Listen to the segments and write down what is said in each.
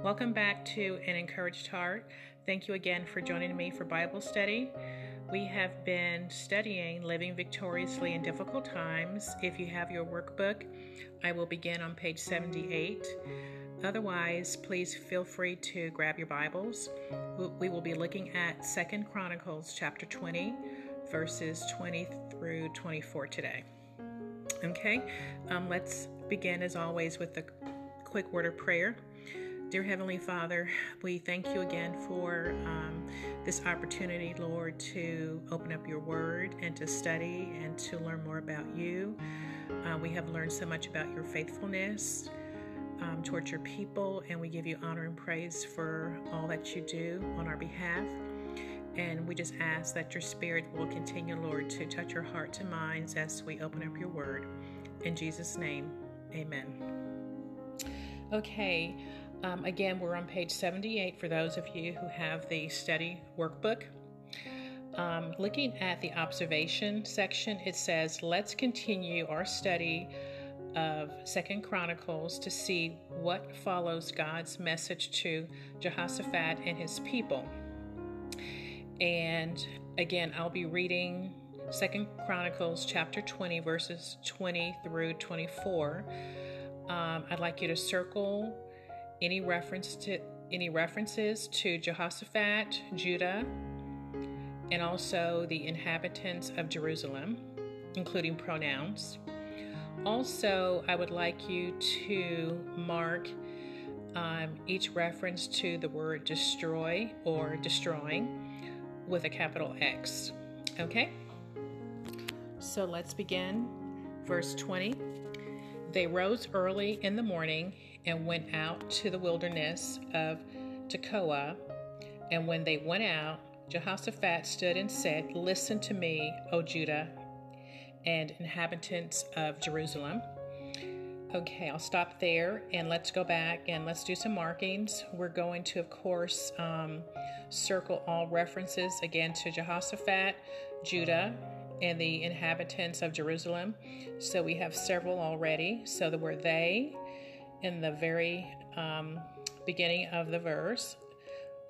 Welcome back to An Encouraged Heart. Thank you again for joining me for Bible study. We have been studying Living Victoriously in Difficult Times. If you have your workbook, I will begin on page 78. Otherwise, please feel free to grab your Bibles. We will be looking at Second Chronicles chapter 20, verses 20 through 24 today. Okay, um, let's begin as always with a quick word of prayer. Dear Heavenly Father, we thank you again for um, this opportunity, Lord, to open up your word and to study and to learn more about you. Uh, we have learned so much about your faithfulness um, towards your people, and we give you honor and praise for all that you do on our behalf. And we just ask that your spirit will continue, Lord, to touch our hearts and minds as we open up your word. In Jesus' name, amen. Okay. Um, again, we're on page 78 for those of you who have the study workbook. Um, looking at the observation section, it says, Let's continue our study of Second Chronicles to see what follows God's message to Jehoshaphat and his people. And again, I'll be reading Second Chronicles chapter 20, verses 20 through 24. Um, I'd like you to circle any reference to any references to Jehoshaphat, Judah, and also the inhabitants of Jerusalem, including pronouns. Also, I would like you to mark um, each reference to the word destroy or destroying with a capital X. Okay? So let's begin. Verse 20. They rose early in the morning and went out to the wilderness of Tekoa. And when they went out, Jehoshaphat stood and said, Listen to me, O Judah and inhabitants of Jerusalem. Okay, I'll stop there and let's go back and let's do some markings. We're going to, of course, um, circle all references again to Jehoshaphat, Judah, and the inhabitants of Jerusalem. So we have several already. So the word they in the very um, beginning of the verse,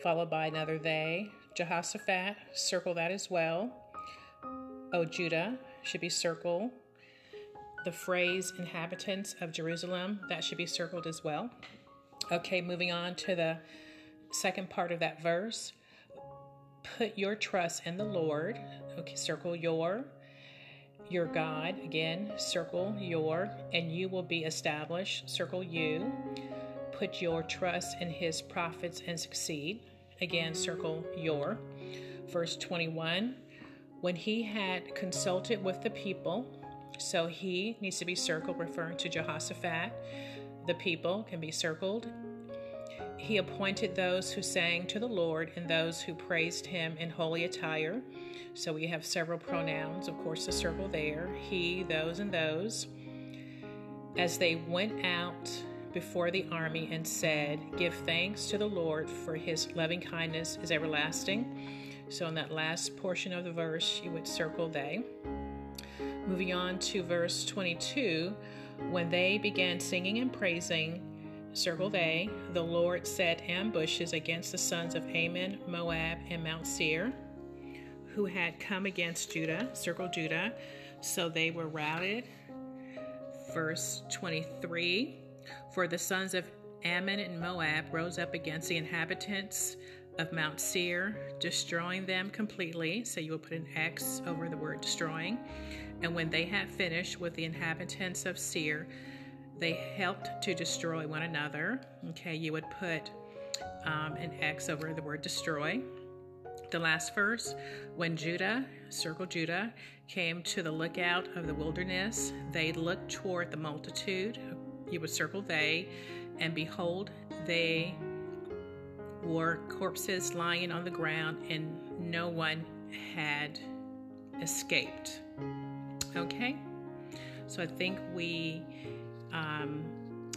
followed by another they. Jehoshaphat, circle that as well. O Judah should be circled. The phrase inhabitants of Jerusalem, that should be circled as well. Okay, moving on to the second part of that verse. Put your trust in the Lord. Okay, circle your. Your God, again, circle your, and you will be established. Circle you. Put your trust in his prophets and succeed. Again, circle your. Verse 21 When he had consulted with the people, so he needs to be circled, referring to Jehoshaphat. The people can be circled. He appointed those who sang to the Lord and those who praised him in holy attire. So we have several pronouns, of course, the circle there he, those, and those. As they went out before the army and said, Give thanks to the Lord, for his loving kindness is everlasting. So in that last portion of the verse, you would circle they. Moving on to verse 22, when they began singing and praising, circle they, the Lord set ambushes against the sons of Ammon, Moab, and Mount Seir, who had come against Judah, circle Judah, so they were routed. Verse 23, for the sons of Ammon and Moab rose up against the inhabitants of Mount Seir, destroying them completely. So you will put an X over the word destroying. And when they had finished with the inhabitants of Seir, they helped to destroy one another. Okay, you would put um, an X over the word destroy. The last verse, when Judah, circle Judah, came to the lookout of the wilderness, they looked toward the multitude. You would circle they, and behold, they were corpses lying on the ground, and no one had escaped. Okay? So I think we um,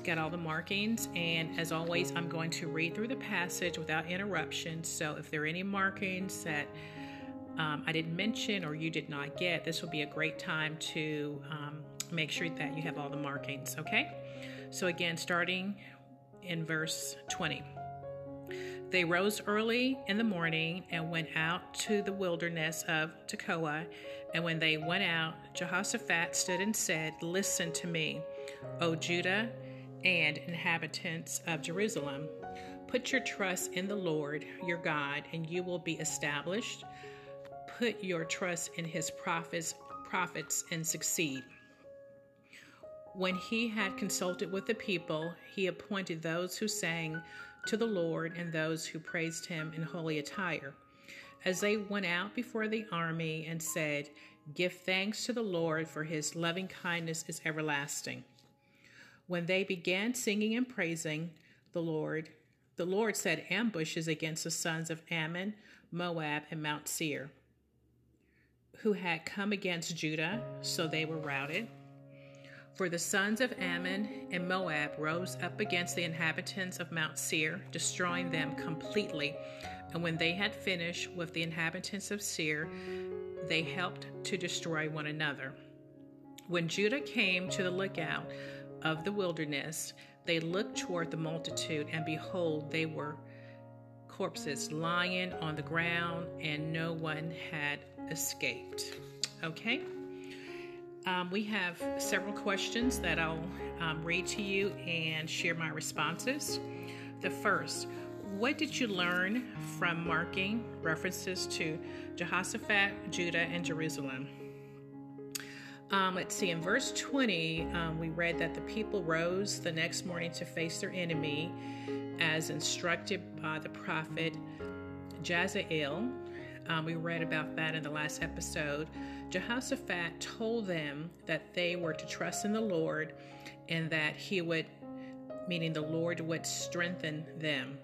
got all the markings, and as always, I'm going to read through the passage without interruption. So if there are any markings that um, I didn't mention or you did not get, this will be a great time to um, make sure that you have all the markings, okay? So again, starting in verse 20. They rose early in the morning and went out to the wilderness of Tekoa. And when they went out, Jehoshaphat stood and said, Listen to me, O Judah and inhabitants of Jerusalem. Put your trust in the Lord your God, and you will be established. Put your trust in his prophets, prophets and succeed. When he had consulted with the people, he appointed those who sang to the Lord and those who praised him in holy attire. As they went out before the army and said, Give thanks to the Lord, for his loving kindness is everlasting. When they began singing and praising the Lord, the Lord set ambushes against the sons of Ammon, Moab, and Mount Seir, who had come against Judah, so they were routed. For the sons of Ammon and Moab rose up against the inhabitants of Mount Seir, destroying them completely. And when they had finished with the inhabitants of Seir, they helped to destroy one another. When Judah came to the lookout of the wilderness, they looked toward the multitude, and behold, they were corpses lying on the ground, and no one had escaped. Okay? Um, we have several questions that I'll um, read to you and share my responses. The first, what did you learn from marking references to Jehoshaphat, Judah, and Jerusalem? Um, let's see, in verse 20, um, we read that the people rose the next morning to face their enemy as instructed by the prophet Jahaziel. Um, we read about that in the last episode. Jehoshaphat told them that they were to trust in the Lord and that he would, meaning the Lord would strengthen them.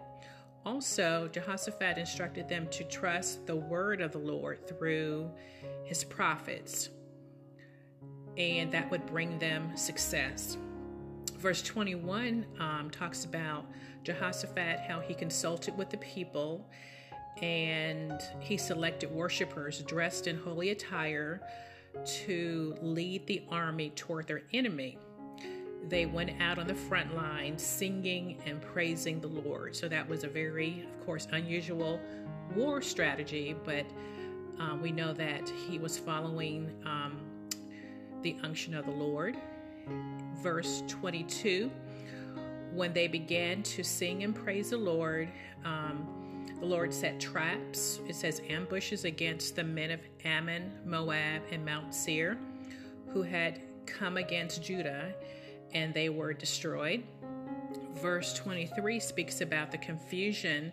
Also, Jehoshaphat instructed them to trust the word of the Lord through his prophets, and that would bring them success. Verse 21 um, talks about Jehoshaphat, how he consulted with the people and he selected worshipers dressed in holy attire to lead the army toward their enemy. They went out on the front line singing and praising the Lord. So that was a very, of course, unusual war strategy, but um, we know that he was following um, the unction of the Lord. Verse 22 when they began to sing and praise the Lord, um, the Lord set traps, it says ambushes against the men of Ammon, Moab, and Mount Seir, who had come against Judah, and they were destroyed. Verse 23 speaks about the confusion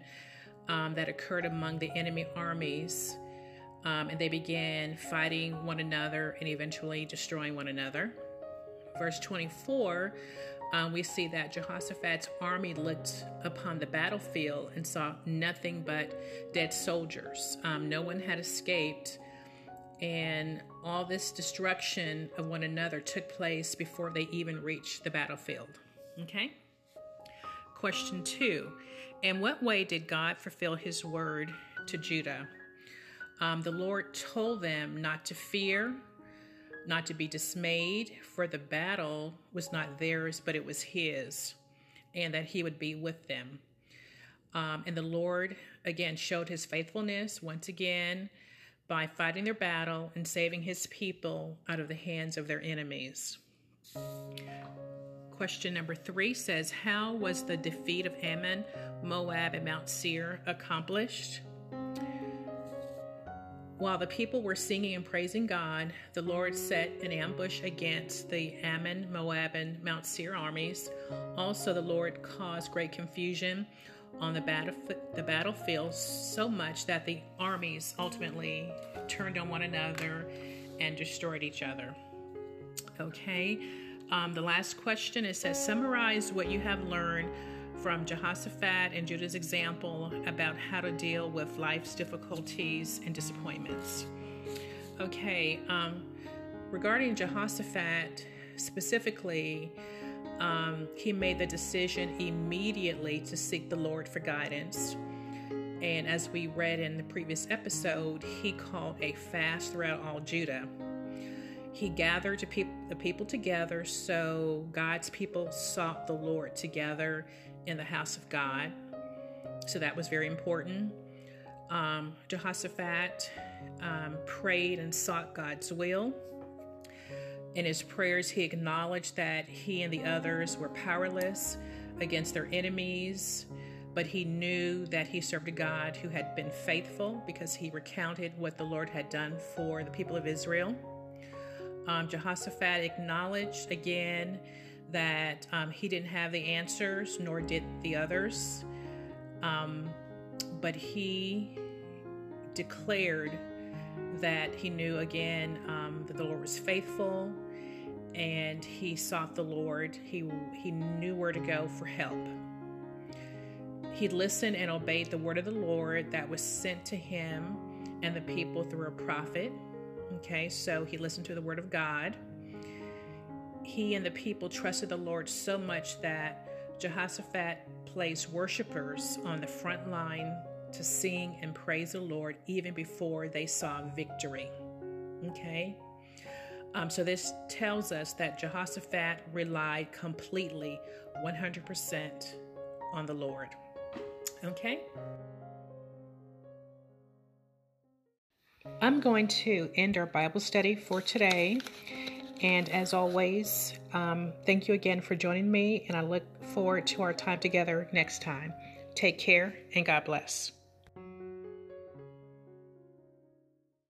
um, that occurred among the enemy armies, um, and they began fighting one another and eventually destroying one another. Verse 24 um, we see that Jehoshaphat's army looked upon the battlefield and saw nothing but dead soldiers. Um, no one had escaped, and all this destruction of one another took place before they even reached the battlefield. Okay? Question two In what way did God fulfill his word to Judah? Um, the Lord told them not to fear, not to be dismayed, for the battle was not theirs, but it was his, and that he would be with them. Um, and the Lord again showed his faithfulness once again by fighting their battle and saving his people out of the hands of their enemies. Question number three says How was the defeat of Ammon, Moab, and Mount Seir accomplished? While the people were singing and praising God, the Lord set an ambush against the Ammon, Moab, and Mount Seir armies. Also, the Lord caused great confusion on the, battlef- the battlefield so much that the armies ultimately turned on one another and destroyed each other. Okay, um, the last question it says, summarize what you have learned from Jehoshaphat and Judah's example about how to deal with life's difficulties and disappointments. Okay, um, regarding Jehoshaphat specifically, um, he made the decision immediately to seek the Lord for guidance. And as we read in the previous episode, he called a fast throughout all Judah. He gathered the people together so God's people sought the Lord together in the house of God. So that was very important. Um, Jehoshaphat um, prayed and sought God's will. In his prayers, he acknowledged that he and the others were powerless against their enemies, but he knew that he served a God who had been faithful because he recounted what the Lord had done for the people of Israel. Um, Jehoshaphat acknowledged again that um, he didn't have the answers, nor did the others. Um, but he declared that he knew again um, that the Lord was faithful and he sought the Lord. He, he knew where to go for help. He listened and obeyed the word of the Lord that was sent to him and the people through a prophet. Okay, so he listened to the word of God. He and the people trusted the Lord so much that Jehoshaphat placed worshipers on the front line to sing and praise the Lord even before they saw victory. Okay? Um, so this tells us that Jehoshaphat relied completely, 100% on the Lord. Okay? I'm going to end our Bible study for today. And as always, um, thank you again for joining me, and I look forward to our time together next time. Take care, and God bless.